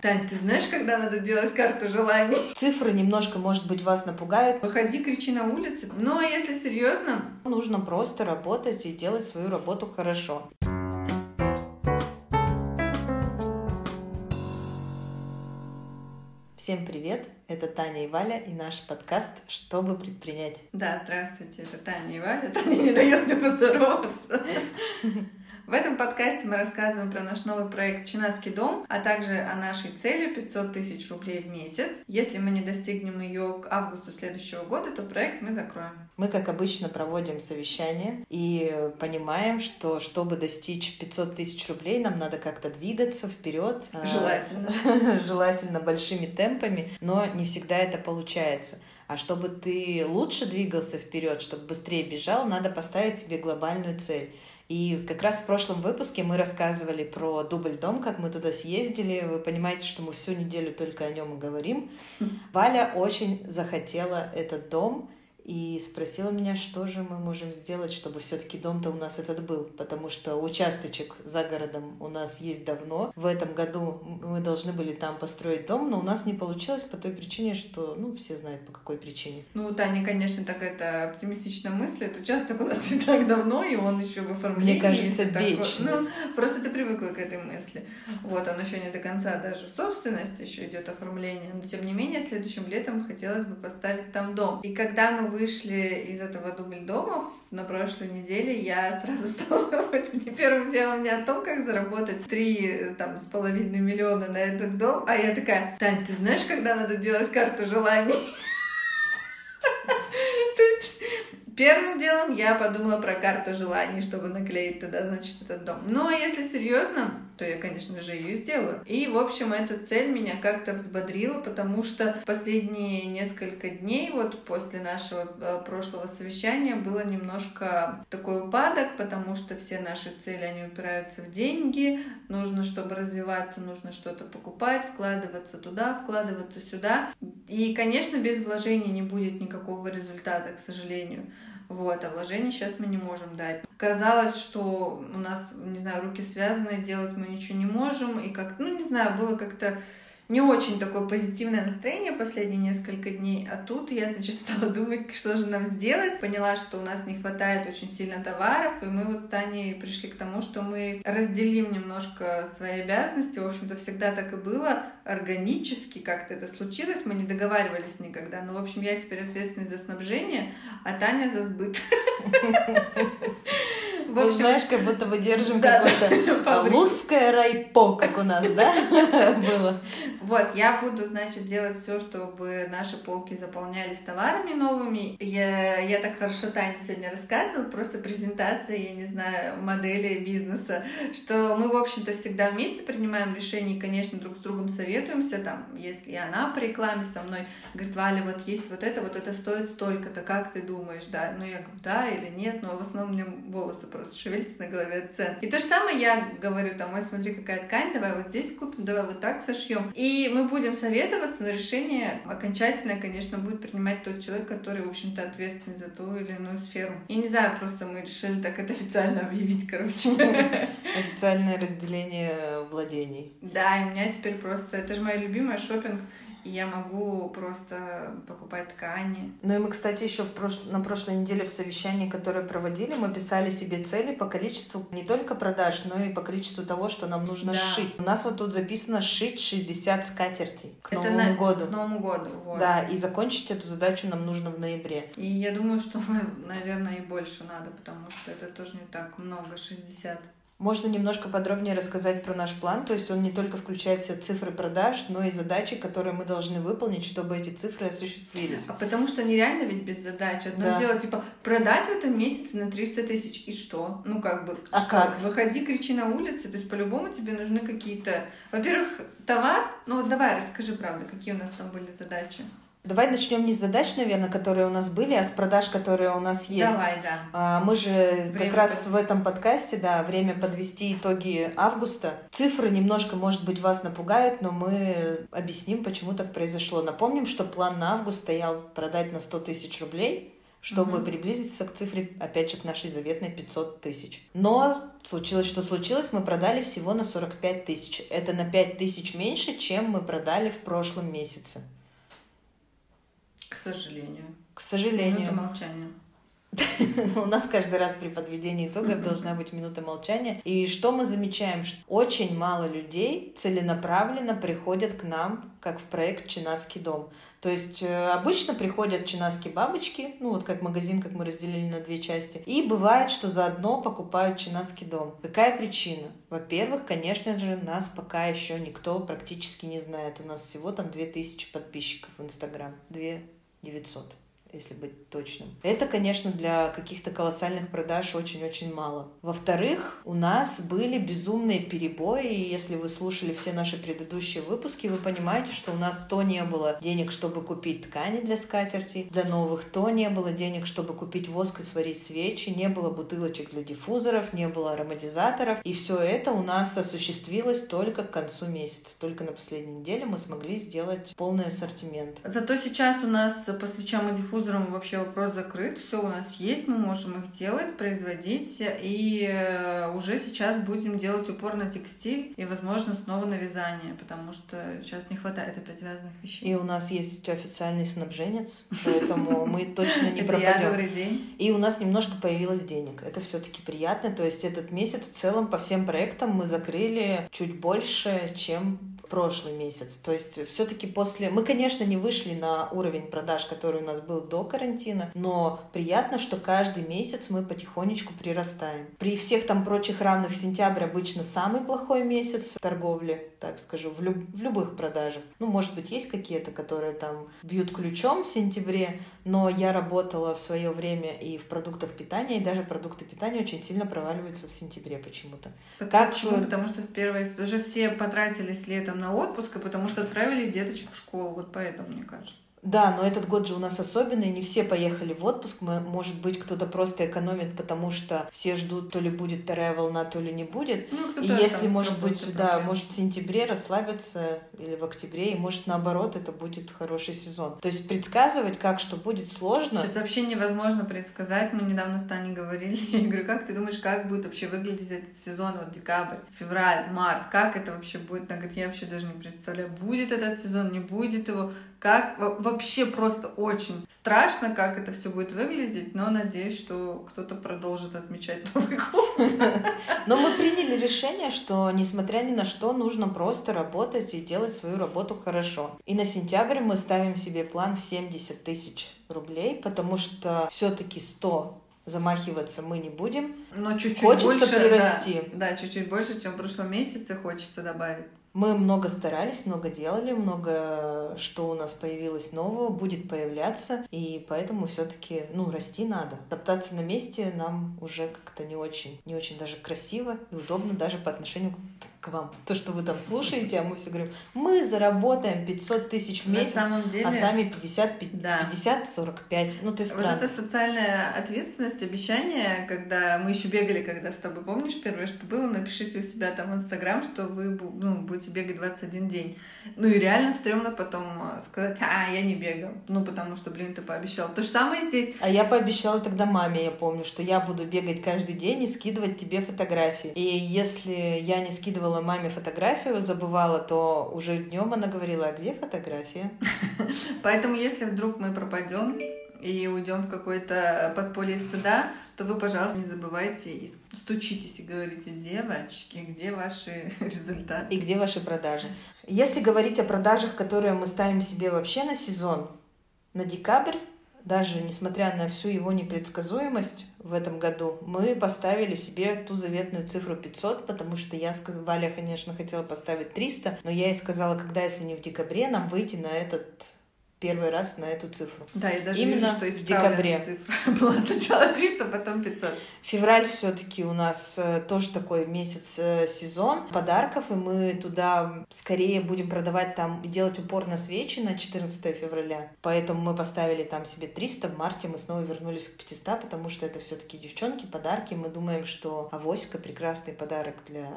Тань, ты знаешь, когда надо делать карту желаний? Цифры немножко, может быть, вас напугают. Выходи, кричи на улице. Ну, а если серьезно? Нужно просто работать и делать свою работу хорошо. Всем привет! Это Таня и Валя и наш подкаст «Чтобы предпринять». Да, здравствуйте, это Таня и Валя. Таня не дает мне поздороваться. В этом подкасте мы рассказываем про наш новый проект «Чинаский дом», а также о нашей цели 500 тысяч рублей в месяц. Если мы не достигнем ее к августу следующего года, то проект мы закроем. Мы, как обычно, проводим совещание и понимаем, что чтобы достичь 500 тысяч рублей, нам надо как-то двигаться вперед. А, Желательно. Желательно большими темпами, но не всегда это получается. А чтобы ты лучше двигался вперед, чтобы быстрее бежал, надо поставить себе глобальную цель. И как раз в прошлом выпуске мы рассказывали про дубль дом, как мы туда съездили. Вы понимаете, что мы всю неделю только о нем и говорим. Валя очень захотела этот дом, и спросила меня, что же мы можем сделать, чтобы все-таки дом-то у нас этот был, потому что участочек за городом у нас есть давно. В этом году мы должны были там построить дом, но у нас не получилось по той причине, что, ну, все знают по какой причине. Ну, Таня, конечно, так это оптимистично мыслит. Участок у нас не так давно, и он еще в оформлении. Мне кажется, вечность. Ну, просто ты привыкла к этой мысли. Вот, он еще не до конца даже в собственности, еще идет оформление. Но, тем не менее, следующим летом хотелось бы поставить там дом. И когда мы вышли из этого дубль-домов на прошлой неделе, я сразу стала думать мне первым делом не о том, как заработать три там с половиной миллиона на этот дом, а я такая, Тань, ты знаешь, когда надо делать карту желаний? То есть Первым делом я подумала про карту желаний, чтобы наклеить туда, значит, этот дом. Но если серьезно, то я, конечно же, ее сделаю. И, в общем, эта цель меня как-то взбодрила, потому что последние несколько дней, вот после нашего э, прошлого совещания, было немножко такой упадок, потому что все наши цели, они упираются в деньги, нужно, чтобы развиваться, нужно что-то покупать, вкладываться туда, вкладываться сюда. И, конечно, без вложений не будет никакого результата, к сожалению. Вот, а вложений сейчас мы не можем дать. Казалось, что у нас, не знаю, руки связаны, делать мы ничего не можем, и как, ну, не знаю, было как-то не очень такое позитивное настроение последние несколько дней, а тут я, значит, стала думать, что же нам сделать. Поняла, что у нас не хватает очень сильно товаров, и мы вот с Таней пришли к тому, что мы разделим немножко свои обязанности. В общем-то, всегда так и было, органически как-то это случилось, мы не договаривались никогда. Но, в общем, я теперь ответственна за снабжение, а Таня за сбыт. В общем, знаешь, как будто мы держим да, какое-то да, райпо, как у нас, да, было. Вот, я буду, значит, делать все, чтобы наши полки заполнялись товарами новыми. Я, я так хорошо Таня сегодня рассказывала, просто презентация, я не знаю, модели бизнеса, что мы, в общем-то, всегда вместе принимаем решения и, конечно, друг с другом советуемся, там, если она по рекламе со мной говорит, Валя, вот есть вот это, вот это стоит столько-то, как ты думаешь, да? Ну, я говорю, да или нет, но в основном мне волосы просто шевелится на голове цен. И то же самое я говорю, там, ой, смотри, какая ткань, давай вот здесь купим, давай вот так сошьем. И мы будем советоваться, но решение окончательное, конечно, будет принимать тот человек, который, в общем-то, ответственный за ту или иную сферу. Я не знаю, просто мы решили так это официально объявить, короче. Официальное разделение владений. Да, и у меня теперь просто, это же моя любимая шопинг и я могу просто покупать ткани. Ну и мы, кстати, еще в прош... на прошлой неделе в совещании, которое проводили, мы писали себе цели по количеству не только продаж, но и по количеству того, что нам нужно да. сшить. У нас вот тут записано сшить 60 скатертей к Это Новому на... году. К Новому году, вот. Да, и закончить эту задачу нам нужно в ноябре. И я думаю, что, наверное, и больше надо, потому что это тоже не так много, 60. Можно немножко подробнее рассказать про наш план, то есть он не только включает в себя цифры продаж, но и задачи, которые мы должны выполнить, чтобы эти цифры осуществились. А потому что нереально ведь без задач. Одно да. дело, типа, продать в этом месяце на 300 тысяч, и что? Ну, как бы, а что? как? Выходи, кричи на улице, то есть по-любому тебе нужны какие-то... Во-первых, товар, ну вот давай расскажи, правда, какие у нас там были задачи. Давай начнем не с задач, наверное, которые у нас были, а с продаж, которые у нас есть. Давай, да. А, мы же время как раз подвести. в этом подкасте, да, время подвести итоги августа. Цифры немножко, может быть, вас напугают, но мы объясним, почему так произошло. Напомним, что план на август стоял продать на 100 тысяч рублей. чтобы Мгм. приблизиться к цифре, опять же, к нашей заветной 500 тысяч. Но случилось, что случилось, мы продали всего на 45 тысяч. Это на 5 тысяч меньше, чем мы продали в прошлом месяце. К сожалению. К Минута сожалению. молчания. У нас каждый раз при подведении итогов должна быть минута молчания. И что мы замечаем? Что очень мало людей целенаправленно приходят к нам, как в проект «Чинаский дом». То есть э, обычно приходят чинаские бабочки, ну вот как магазин, как мы разделили на две части, и бывает, что заодно покупают чинаский дом. Какая причина? Во-первых, конечно же, нас пока еще никто практически не знает. У нас всего там 2000 подписчиков в Инстаграм, 2900 если быть точным. Это, конечно, для каких-то колоссальных продаж очень-очень мало. Во-вторых, у нас были безумные перебои, и если вы слушали все наши предыдущие выпуски, вы понимаете, что у нас то не было денег, чтобы купить ткани для скатерти, для новых, то не было денег, чтобы купить воск и сварить свечи, не было бутылочек для диффузоров, не было ароматизаторов, и все это у нас осуществилось только к концу месяца. Только на последней неделе мы смогли сделать полный ассортимент. Зато сейчас у нас по свечам и диффузорам вообще вопрос закрыт. Все у нас есть, мы можем их делать, производить. И э, уже сейчас будем делать упор на текстиль и, возможно, снова на вязание, потому что сейчас не хватает опять вязаных вещей. И у нас есть официальный снабженец, поэтому мы точно не пропадем. И у нас немножко появилось денег. Это все-таки приятно. То есть этот месяц в целом по всем проектам мы закрыли чуть больше, чем прошлый месяц. То есть все-таки после... Мы, конечно, не вышли на уровень продаж, который у нас был до карантина, но приятно, что каждый месяц мы потихонечку прирастаем. При всех там прочих равных сентябрь обычно самый плохой месяц в торговле, так скажу, в, люб- в любых продажах. Ну, может быть, есть какие-то, которые там бьют ключом в сентябре, но я работала в свое время и в продуктах питания, и даже продукты питания очень сильно проваливаются в сентябре почему-то. Так Как почему? вы- Потому что в первое... Уже все потратились летом на отпуск, и потому что отправили деточек в школу. Вот поэтому, мне кажется. Да, но этот год же у нас особенный, не все поехали в отпуск, мы, может быть, кто-то просто экономит, потому что все ждут, то ли будет вторая волна, то ли не будет. Ну, И если, может быть, да, проблемы. может в сентябре расслабиться или в октябре, и может наоборот это будет хороший сезон. То есть предсказывать, как что будет сложно. Сейчас вообще невозможно предсказать. Мы недавно с Таней говорили. Я говорю, как ты думаешь, как будет вообще выглядеть этот сезон, вот декабрь, февраль, март? Как это вообще будет? Она говорит, я вообще даже не представляю, будет этот сезон, не будет его. Как Во- вообще просто очень страшно, как это все будет выглядеть, но надеюсь, что кто-то продолжит отмечать Новый год. Но мы приняли решение, что несмотря ни на что, нужно просто работать и делать свою работу хорошо. И на сентябрь мы ставим себе план в 70 тысяч рублей, потому что все-таки 100 замахиваться мы не будем. Но чуть-чуть Хочется больше, прирасти. Да, да, чуть-чуть больше, чем в прошлом месяце хочется добавить. Мы много старались, много делали, много что у нас появилось нового, будет появляться, и поэтому все-таки, ну, расти надо. Топтаться на месте нам уже как-то не очень, не очень даже красиво и удобно даже по отношению к вам. То, что вы там слушаете, а мы все говорим, мы заработаем 500 тысяч в На месяц, самом деле... а сами 50, Да. 50, 45. Ну, то есть Вот странно. эта социальная ответственность, обещание, когда мы еще бегали, когда с тобой, помнишь, первое, что было, напишите у себя там в Инстаграм, что вы ну, будете бегать 21 день. Ну и реально стрёмно потом э, сказать, а, я не бегал. Ну, потому что, блин, ты пообещал. То же самое здесь. А я пообещала тогда маме, я помню, что я буду бегать каждый день и скидывать тебе фотографии. И если я не скидывала маме фотографию, забывала, то уже днем она говорила, а где фотография? Поэтому, если вдруг мы пропадем и уйдем в какое-то подполье стыда, то вы, пожалуйста, не забывайте и стучитесь и говорите, девочки, где ваши результаты? И где ваши продажи? Если говорить о продажах, которые мы ставим себе вообще на сезон, на декабрь, даже несмотря на всю его непредсказуемость в этом году, мы поставили себе ту заветную цифру 500, потому что я сказала, Валя, конечно, хотела поставить 300, но я ей сказала, когда, если не в декабре, нам выйти на этот первый раз на эту цифру. Да, я даже Именно вижу, что в декабре. цифра была сначала 300, потом 500. Февраль все-таки у нас э, тоже такой месяц э, сезон подарков, и мы туда скорее будем продавать там делать упор на свечи на 14 февраля. Поэтому мы поставили там себе 300, в марте мы снова вернулись к 500, потому что это все-таки девчонки, подарки. Мы думаем, что авоська прекрасный подарок для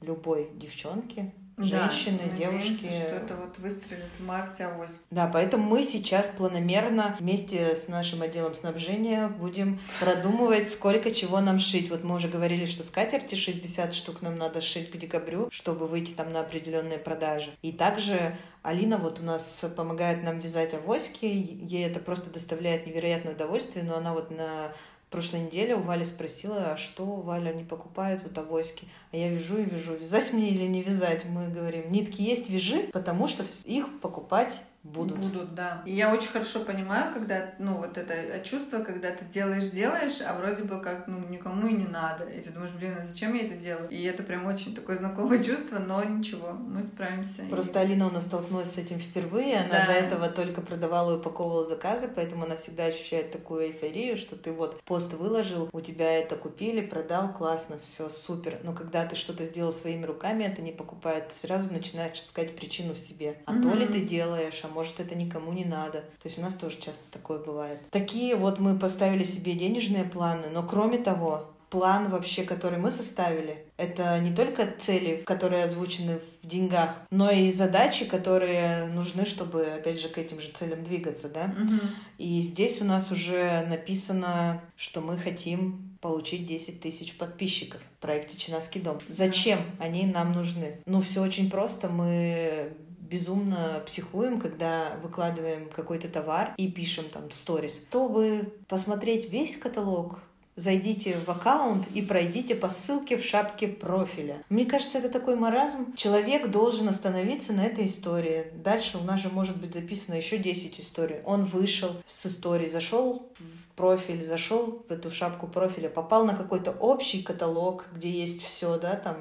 любой девчонки. Женщины, да, девушки. что это вот выстрелит в марте авось. Да, поэтому мы сейчас планомерно вместе с нашим отделом снабжения будем продумывать, сколько чего нам шить. Вот мы уже говорили, что скатерти 60 штук нам надо шить к декабрю, чтобы выйти там на определенные продажи. И также Алина вот у нас помогает нам вязать авоськи, ей это просто доставляет невероятное удовольствие, но она вот на прошлой неделе у Вали спросила, а что Валя не покупает вот авоськи. А я вяжу и вяжу, вязать мне или не вязать. Мы говорим, нитки есть, вяжи, потому что их покупать Будут. Будут, да. И я очень хорошо понимаю, когда, ну, вот это чувство, когда ты делаешь, делаешь, а вроде бы как, ну, никому и не надо. И ты думаешь, блин, а зачем я это делаю? И это прям очень такое знакомое чувство, но ничего, мы справимся. Просто и... Алина у нас столкнулась с этим впервые, она да. до этого только продавала и упаковывала заказы, поэтому она всегда ощущает такую эйфорию, что ты вот пост выложил, у тебя это купили, продал, классно, все супер. Но когда ты что-то сделал своими руками, это не покупает, ты сразу начинаешь искать причину в себе. А mm-hmm. то ли ты делаешь, а может это никому не надо. То есть у нас тоже часто такое бывает. Такие вот мы поставили себе денежные планы, но кроме того, план вообще, который мы составили, это не только цели, которые озвучены в деньгах, но и задачи, которые нужны, чтобы, опять же, к этим же целям двигаться, да. Угу. И здесь у нас уже написано, что мы хотим получить 10 тысяч подписчиков в проекте «Чинаский дом». Зачем они нам нужны? Ну, все очень просто. Мы безумно психуем, когда выкладываем какой-то товар и пишем там сторис. Чтобы посмотреть весь каталог, зайдите в аккаунт и пройдите по ссылке в шапке профиля. Мне кажется, это такой маразм. Человек должен остановиться на этой истории. Дальше у нас же может быть записано еще 10 историй. Он вышел с истории, зашел в профиль, зашел в эту шапку профиля, попал на какой-то общий каталог, где есть все, да, там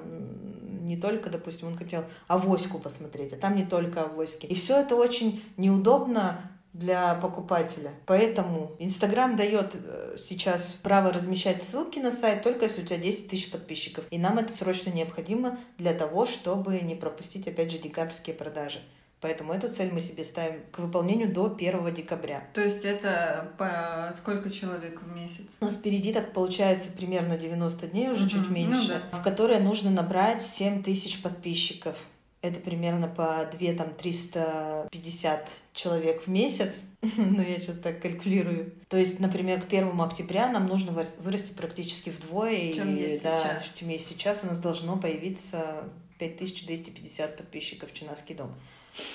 не только, допустим, он хотел авоську посмотреть, а там не только авоськи. И все это очень неудобно для покупателя. Поэтому Инстаграм дает э, сейчас право размещать ссылки на сайт только если у тебя 10 тысяч подписчиков. И нам это срочно необходимо для того, чтобы не пропустить, опять же, декабрьские продажи. Поэтому эту цель мы себе ставим к выполнению до 1 декабря. То есть это по сколько человек в месяц? У нас впереди так получается примерно 90 дней, уже угу. чуть ну меньше, ну, да. в которые нужно набрать 7 тысяч подписчиков. Это примерно по 2, там, 350 человек в месяц. ну, я сейчас так калькулирую. То есть, например, к первому октября нам нужно вырасти практически вдвое. Чем и, есть да, сейчас. Чем есть сейчас у нас должно появиться 5250 подписчиков в Чинаский дом.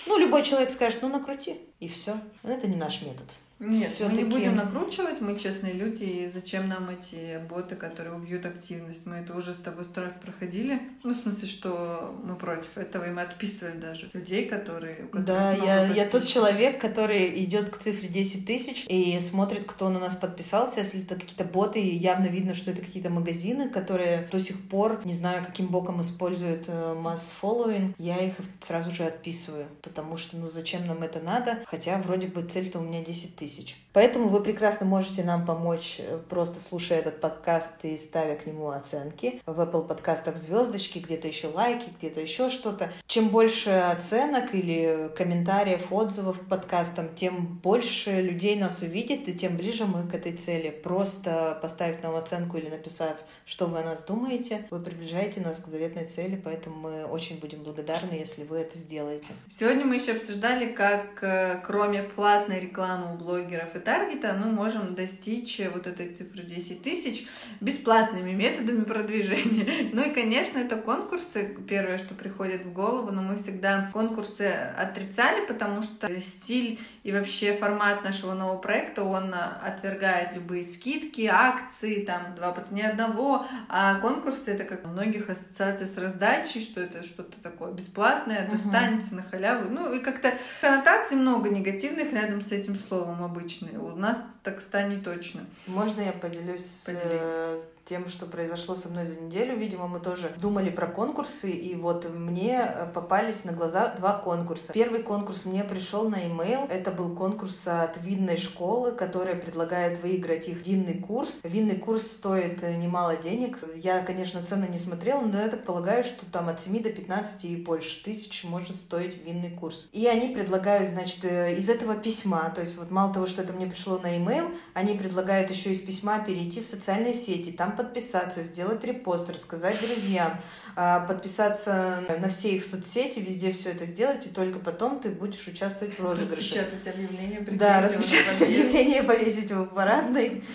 Ну, любой человек скажет, ну, накрути, и все. Это не наш метод. Нет, мы не будем накручивать, мы честные люди, и зачем нам эти боты, которые убьют активность? Мы это уже с тобой сто раз проходили. Ну, в смысле, что мы против этого, и мы отписываем даже людей, которые... Да, я, я тот человек, который идет к цифре 10 тысяч и смотрит, кто на нас подписался. Если это какие-то боты, явно видно, что это какие-то магазины, которые до сих пор, не знаю, каким боком используют э, масс-фолловинг, я их сразу же отписываю, потому что, ну, зачем нам это надо? Хотя вроде бы цель-то у меня 10 тысяч тысяч. Поэтому вы прекрасно можете нам помочь, э, просто слушая этот подкаст и ставя к нему оценки. В Apple подкастах звездочки, где-то еще лайки, где-то еще что-то. Чем больше оценок или комментариев, отзывов к подкастам, тем больше людей нас увидит, и тем ближе мы к этой цели. Просто поставив нам оценку или написав, что вы о нас думаете, вы приближаете нас к заветной цели, поэтому мы очень будем благодарны, если вы это сделаете. Сегодня мы еще обсуждали, как э, кроме платной рекламы у блогеров и таргета мы можем достичь вот этой цифры 10 тысяч бесплатными методами продвижения. Ну и, конечно, это конкурсы, первое, что приходит в голову, но мы всегда конкурсы отрицали, потому что стиль и вообще формат нашего нового проекта, он отвергает любые скидки, акции, там, два по цене одного, а конкурсы это как у многих ассоциаций с раздачей, что это что-то такое бесплатное, достанется угу. на халяву. Ну и как-то коннотаций много негативных рядом с этим словом обычно. У нас так станет точно. Можно я поделюсь, э, поделюсь тем, что произошло со мной за неделю. Видимо, мы тоже думали про конкурсы, и вот мне э, попались на глаза два конкурса. Первый конкурс мне пришел на e-mail. Это был конкурс от винной школы, которая предлагает выиграть их винный курс. Винный курс стоит э, немало денег. Я, конечно, цены не смотрела, но я так полагаю, что там от 7 до 15 и больше тысяч может стоить винный курс. И они предлагают, значит, из этого письма, то есть вот мало того, что это мне пришло на e-mail, они предлагают еще из письма перейти в социальные сети. Там подписаться, сделать репост, рассказать друзьям, подписаться на все их соцсети, везде все это сделать, и только потом ты будешь участвовать в розыгрыше. Распечатать объявление. Да, распечатать объявление, повесить его в парадной.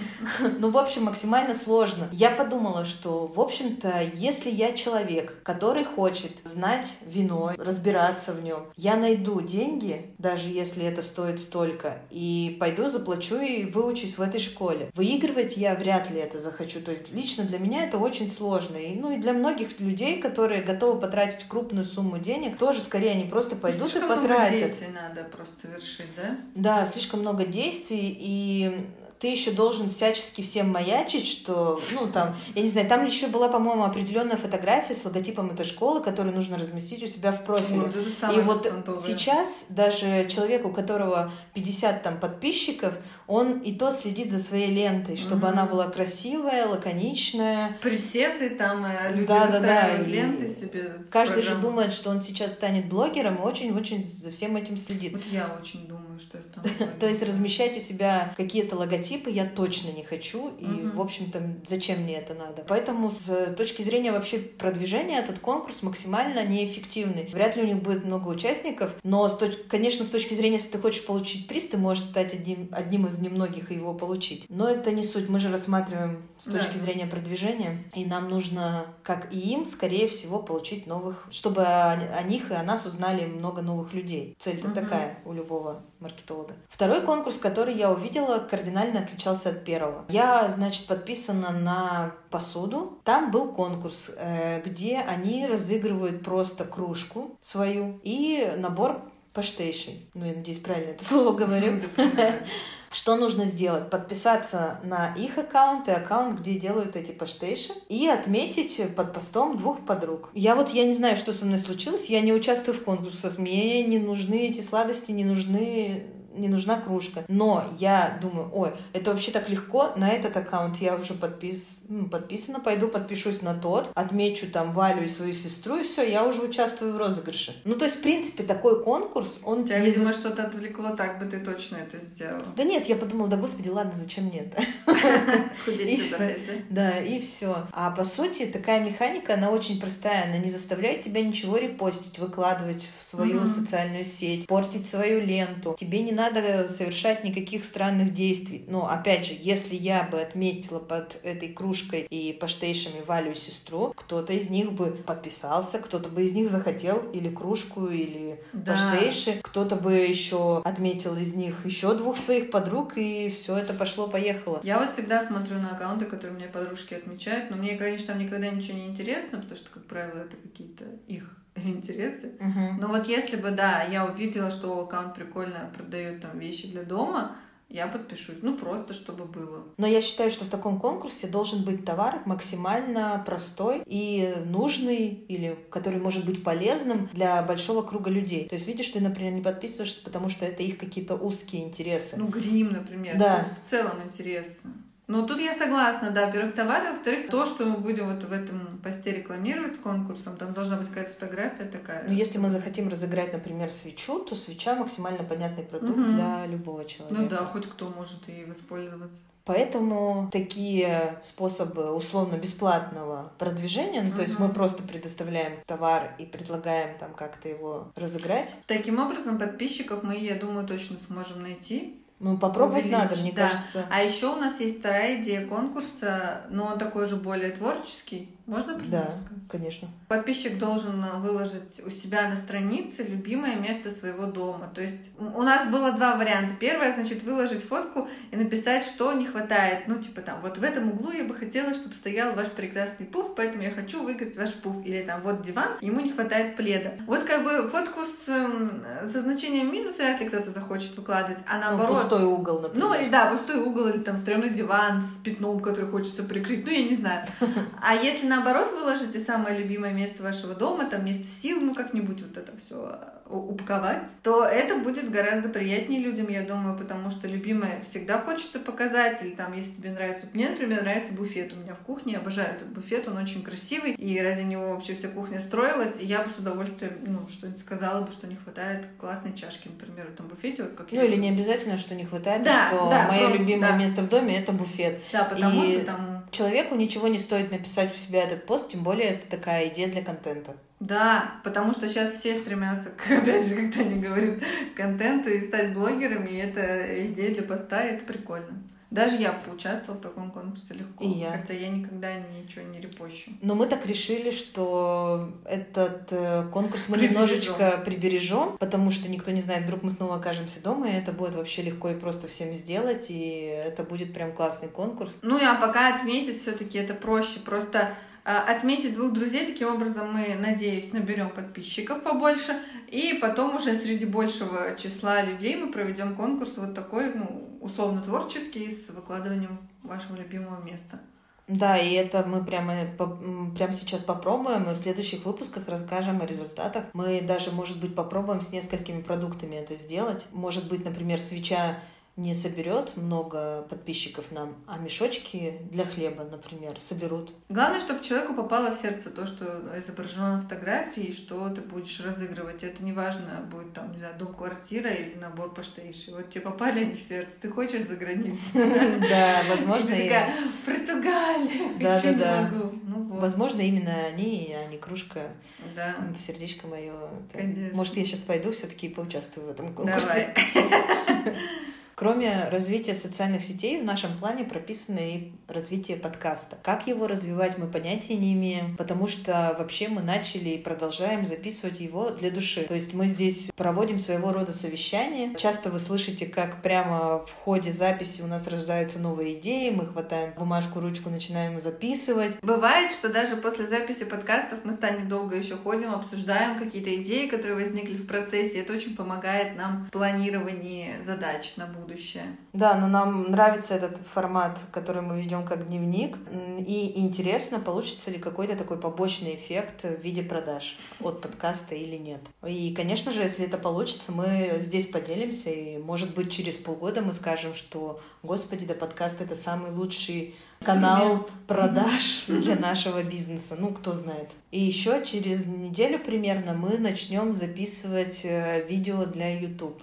Ну, в общем, максимально сложно. Я подумала, что, в общем-то, если я человек, который хочет знать вино, разбираться в нем, я найду деньги, даже если это стоит столько, и пойду, заплачу и выучусь в этой школе. Выигрывать я вряд ли это захочу. То есть лично для меня это очень сложно. И, ну и для многих людей, которые готовы потратить крупную сумму денег, тоже скорее они просто пойдут слишком и потратят. Много действий надо просто совершить, да? Да, слишком много действий, и ты еще должен всячески всем маячить, что, ну, там, я не знаю, там еще была, по-моему, определенная фотография с логотипом этой школы, которую нужно разместить у себя в профиле. Вот, это самое и вот сейчас даже человек, у которого 50 там подписчиков, он и то следит за своей лентой, чтобы Мгм. она была красивая, лаконичная. Пресеты, там э, люди Да, да, да, выстраивают и ленты себе. Каждый же программу. думает, что он сейчас станет блогером и очень-очень за всем этим следит. Вот я очень думаю, что я стану То есть размещать у себя какие-то логотипы я точно не хочу, и, в общем-то, зачем мне это надо? Поэтому с точки зрения вообще продвижения этот конкурс максимально неэффективный. Вряд ли у них будет много участников, но, с точ- конечно, с точки зрения, если ты хочешь получить приз, ты можешь стать одним, одним из немногих его получить. Но это не суть, мы же рассматриваем с Да. точки зрения продвижения, и нам нужно, как и им, скорее всего, получить новых, чтобы о, о них и о нас узнали много новых людей. Цель-то Мгм. такая у любого маркетолога. Второй конкурс, который я увидела, кардинально отличался от первого. Я, значит, подписана на посуду. Там был конкурс, э, где они разыгрывают просто кружку свою и набор паштейшей. Ну, я надеюсь, правильно это слово говорю. Что нужно сделать? Подписаться на их аккаунт и аккаунт, где делают эти паштейши, и отметить под постом двух подруг. Я вот, я не знаю, что со мной случилось, я не участвую в конкурсах, мне не нужны эти сладости, не нужны не нужна кружка. Но я думаю, ой, это вообще так легко, на этот аккаунт я уже подпис... ну, подписана, пойду подпишусь на тот, отмечу там Валю и свою сестру, и все, я уже участвую в розыгрыше. Ну, то есть, в принципе, такой конкурс, он... Тебя, не видимо, что-то отвлекло, так бы ты точно это сделала. Да нет, я подумала, да господи, ладно, зачем нет? Худеть И собираюсь, да? Да, и все. А по сути, такая механика, она очень простая. Она не заставляет тебя ничего репостить, выкладывать в свою социальную сеть, портить свою ленту. Тебе не надо совершать никаких странных действий. Но, опять же, если я бы отметила под этой кружкой и паштейшами Валю и сестру, кто-то из них бы подписался, кто-то бы из них захотел или кружку, или Да. паштейши, кто-то бы еще отметил из них еще двух своих подруг, и все это пошло-поехало. Я вот всегда смотрю на аккаунты, которые мне подружки отмечают, но мне, конечно, там никогда ничего не интересно, потому что, как правило, это какие-то их интересы. Мгм. Но вот если бы, да, я увидела, что аккаунт прикольно продает там вещи для дома, я подпишусь. Ну, просто чтобы было. Но я считаю, что в таком конкурсе должен быть товар максимально простой и нужный, или который может быть полезным для большого круга людей. То есть, видишь, ты, например, не подписываешься, потому что это их какие-то узкие интересы. Ну, грим, например. Да. Тут в целом интересно. Но тут я согласна, да, во-первых, товар, а во-вторых, то, что мы будем вот в этом посте рекламировать конкурсом, там должна быть какая-то фотография такая. Но если мы захотим разыграть, например, свечу, то свеча максимально понятный продукт Мгм. для любого человека. Ну да, хоть кто может и воспользоваться. Поэтому такие способы условно-бесплатного продвижения, ну, то есть мы просто предоставляем товар и предлагаем там как-то его разыграть, Таким образом, подписчиков мы, я думаю, точно сможем найти. Ну, попробовать Увеличить, надо, мне да. кажется. А еще у нас есть вторая идея конкурса, но он такой же более творческий. Можно него Да, конечно. Подписчик должен э, выложить у себя на странице любимое место своего дома. То есть у нас было два варианта. Первое, значит, выложить фотку и написать, что не хватает. Ну, типа там, вот в этом углу я бы хотела, чтобы стоял ваш прекрасный пуф, поэтому я хочу выиграть ваш пуф. Или там, вот диван, ему не хватает пледа. Вот как бы фотку с, эм, со значением минус вряд ли кто-то захочет выкладывать, а Ну, наоборот... пустой угол, например. Ну, и да, пустой угол или там стрёмный диван с пятном, который хочется прикрыть. Ну, я не знаю. А если наоборот выложите самое любимое место вашего дома, там место сил, как-нибудь вот это все упаковать, то это будет гораздо приятнее людям, я думаю, потому что любимое всегда хочется показать, или там, если тебе нравится... Мне, например, нравится буфет у меня в кухне, я обожаю этот буфет, он очень красивый, и ради него вообще вся кухня строилась, и я бы с удовольствием, ну, что-нибудь сказала бы, что не хватает классной чашки, например, в этом буфете, вот как Ну я или не обязательно, что не хватает, Да, что да, мое просто, любимое да. место в доме это буфет. Да, потому И что там... человеку ничего не стоит написать у себя этот пост, тем более это такая идея для контента. Да, потому что сейчас все стремятся, к, опять же, как Таня говорит, к контенту и стать блогерами, и это идея для поста, и это прикольно. Даже я поучаствовала в таком конкурсе легко, И я. хотя я никогда ничего не репощу. Но мы так решили, что этот э, конкурс мы Прибережем. немножечко прибережем, потому что никто не знает, вдруг мы снова окажемся дома, и это будет вообще легко и просто всем сделать, и это будет прям классный конкурс. Ну, а пока отметить все-таки это проще. Просто отметить двух друзей, таким образом мы, надеюсь, наберем подписчиков побольше, и потом уже среди большего числа людей мы проведем конкурс вот такой, ну, условно творческий, с выкладыванием вашего любимого места. Да, и это мы прямо, прямо сейчас попробуем, и в следующих выпусках расскажем о результатах. Мы даже, может быть, попробуем с несколькими продуктами это сделать. Может быть, например, свеча не соберет много подписчиков нам, а мешочки для хлеба, например, соберут. Главное, чтобы человеку попало в сердце то, что изображено на фотографии, что ты будешь разыгрывать. Это не важно, будет там, не знаю, дом-квартира или набор по штейши. Вот тебе попали они в сердце, ты хочешь за границу. Да, возможно, и- Португалия, Да, да, да. Ну возможно, именно они, а не кружка да. в сердечко мое. Может, я сейчас пойду все-таки и поучаствую в этом конкурсе. Кроме развития социальных сетей, в нашем плане прописано и развитие подкаста. Как его развивать, мы понятия не имеем, потому что вообще мы начали и продолжаем записывать его для души. То есть мы здесь проводим своего рода совещания. Часто вы слышите, как прямо в ходе записи у нас рождаются новые идеи, мы хватаем бумажку, ручку, начинаем записывать. Бывает, что даже после записи подкастов мы с Таней долго еще ходим, обсуждаем какие-то идеи, которые возникли в процессе. Это очень помогает нам в планировании задач на будущее. Да, но нам нравится этот формат, который мы ведем как дневник. И интересно, получится ли какой-то такой побочный эффект в виде продаж от подкаста или нет. И, конечно же, если это получится, мы здесь поделимся. И, может быть, через полгода мы скажем, что, господи, да подкаст — это самый лучший канал продаж для нашего бизнеса. Ну, кто знает. И еще через неделю примерно мы начнем записывать э, видео для YouTube.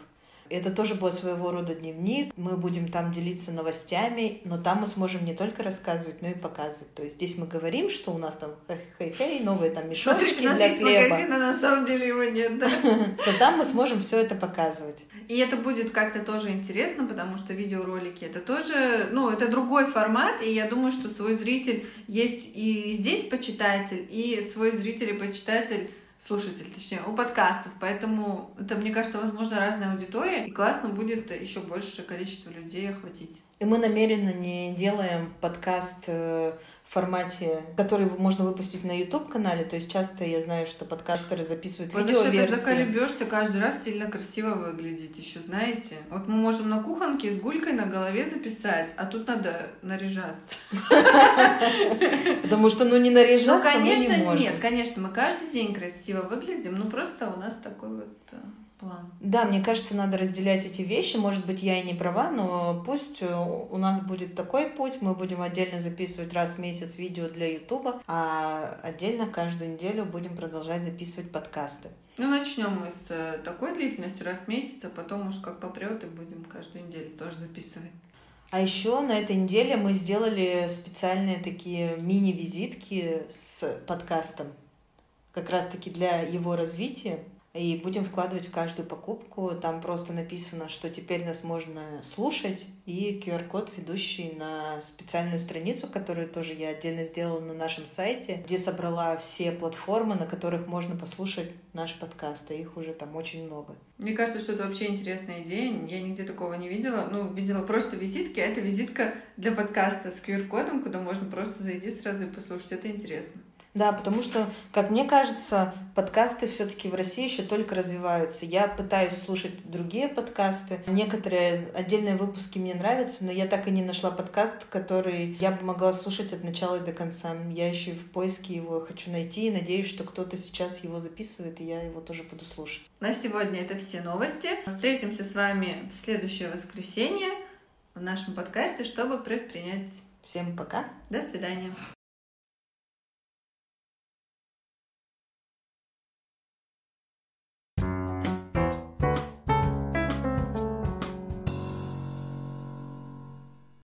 Это тоже будет своего рода дневник. Мы будем там делиться новостями, но там мы сможем не только рассказывать, но и показывать. То есть здесь мы говорим, что у нас там хей-хей, новые там мешочки Смотрите, у нас для есть хлеба. магазин, а на самом деле его нет, да. То там мы сможем все это показывать. И это будет как-то тоже интересно, потому что видеоролики это тоже, ну, это другой формат, и я думаю, что свой зритель есть и здесь почитатель, и свой зритель и почитатель слушатель, точнее, у подкастов. Поэтому это, мне кажется, возможно, разная аудитория, и классно будет еще большее количество людей охватить. И мы намеренно не делаем подкаст э, формате, который можно выпустить на YouTube-канале. То есть часто я знаю, что подкастеры записывают Потому что ты заколебешься каждый раз сильно красиво выглядеть, еще знаете. Вот мы можем на кухонке с гулькой на голове записать, а тут надо наряжаться. Потому что, ну, не Ну, наряжаться не конечно, нет, конечно, мы каждый день красиво выглядим, ну просто у нас такой вот э, план. Да, мне кажется, надо разделять эти вещи. Может быть, я и не права, но пусть э, у нас будет такой путь. Мы будем отдельно записывать раз в месяц видео для Ютуба, а отдельно каждую неделю будем продолжать записывать подкасты. Ну, начнем мы с э, такой длительностью раз в месяц, а потом уж как попрет и будем каждую неделю тоже записывать. А еще на этой неделе мы сделали специальные такие мини-визитки с подкастом, как раз-таки для его развития. И будем вкладывать в каждую покупку. Там просто написано, что теперь нас можно слушать. И QR-код, ведущий на специальную страницу, которую тоже я отдельно сделала на нашем сайте, где собрала все платформы, на которых можно послушать наш подкаст. А их уже там очень много. Мне кажется, что это вообще интересная идея. Я нигде такого не видела. Ну, видела просто визитки, а это визитка для подкаста с QR-кодом, куда можно просто зайти сразу и послушать. Это интересно. Да, потому что, как мне кажется, подкасты все-таки в России еще только развиваются. Я пытаюсь слушать другие подкасты. Некоторые отдельные выпуски мне нравятся, но я так и не нашла подкаст, который я бы могла слушать от начала и до конца. Я еще в поиске его хочу найти и надеюсь, что кто-то сейчас его записывает, и я его тоже буду слушать. На сегодня это все новости. Встретимся с вами в следующее воскресенье в нашем подкасте, чтобы предпринять. Всем пока! До свидания.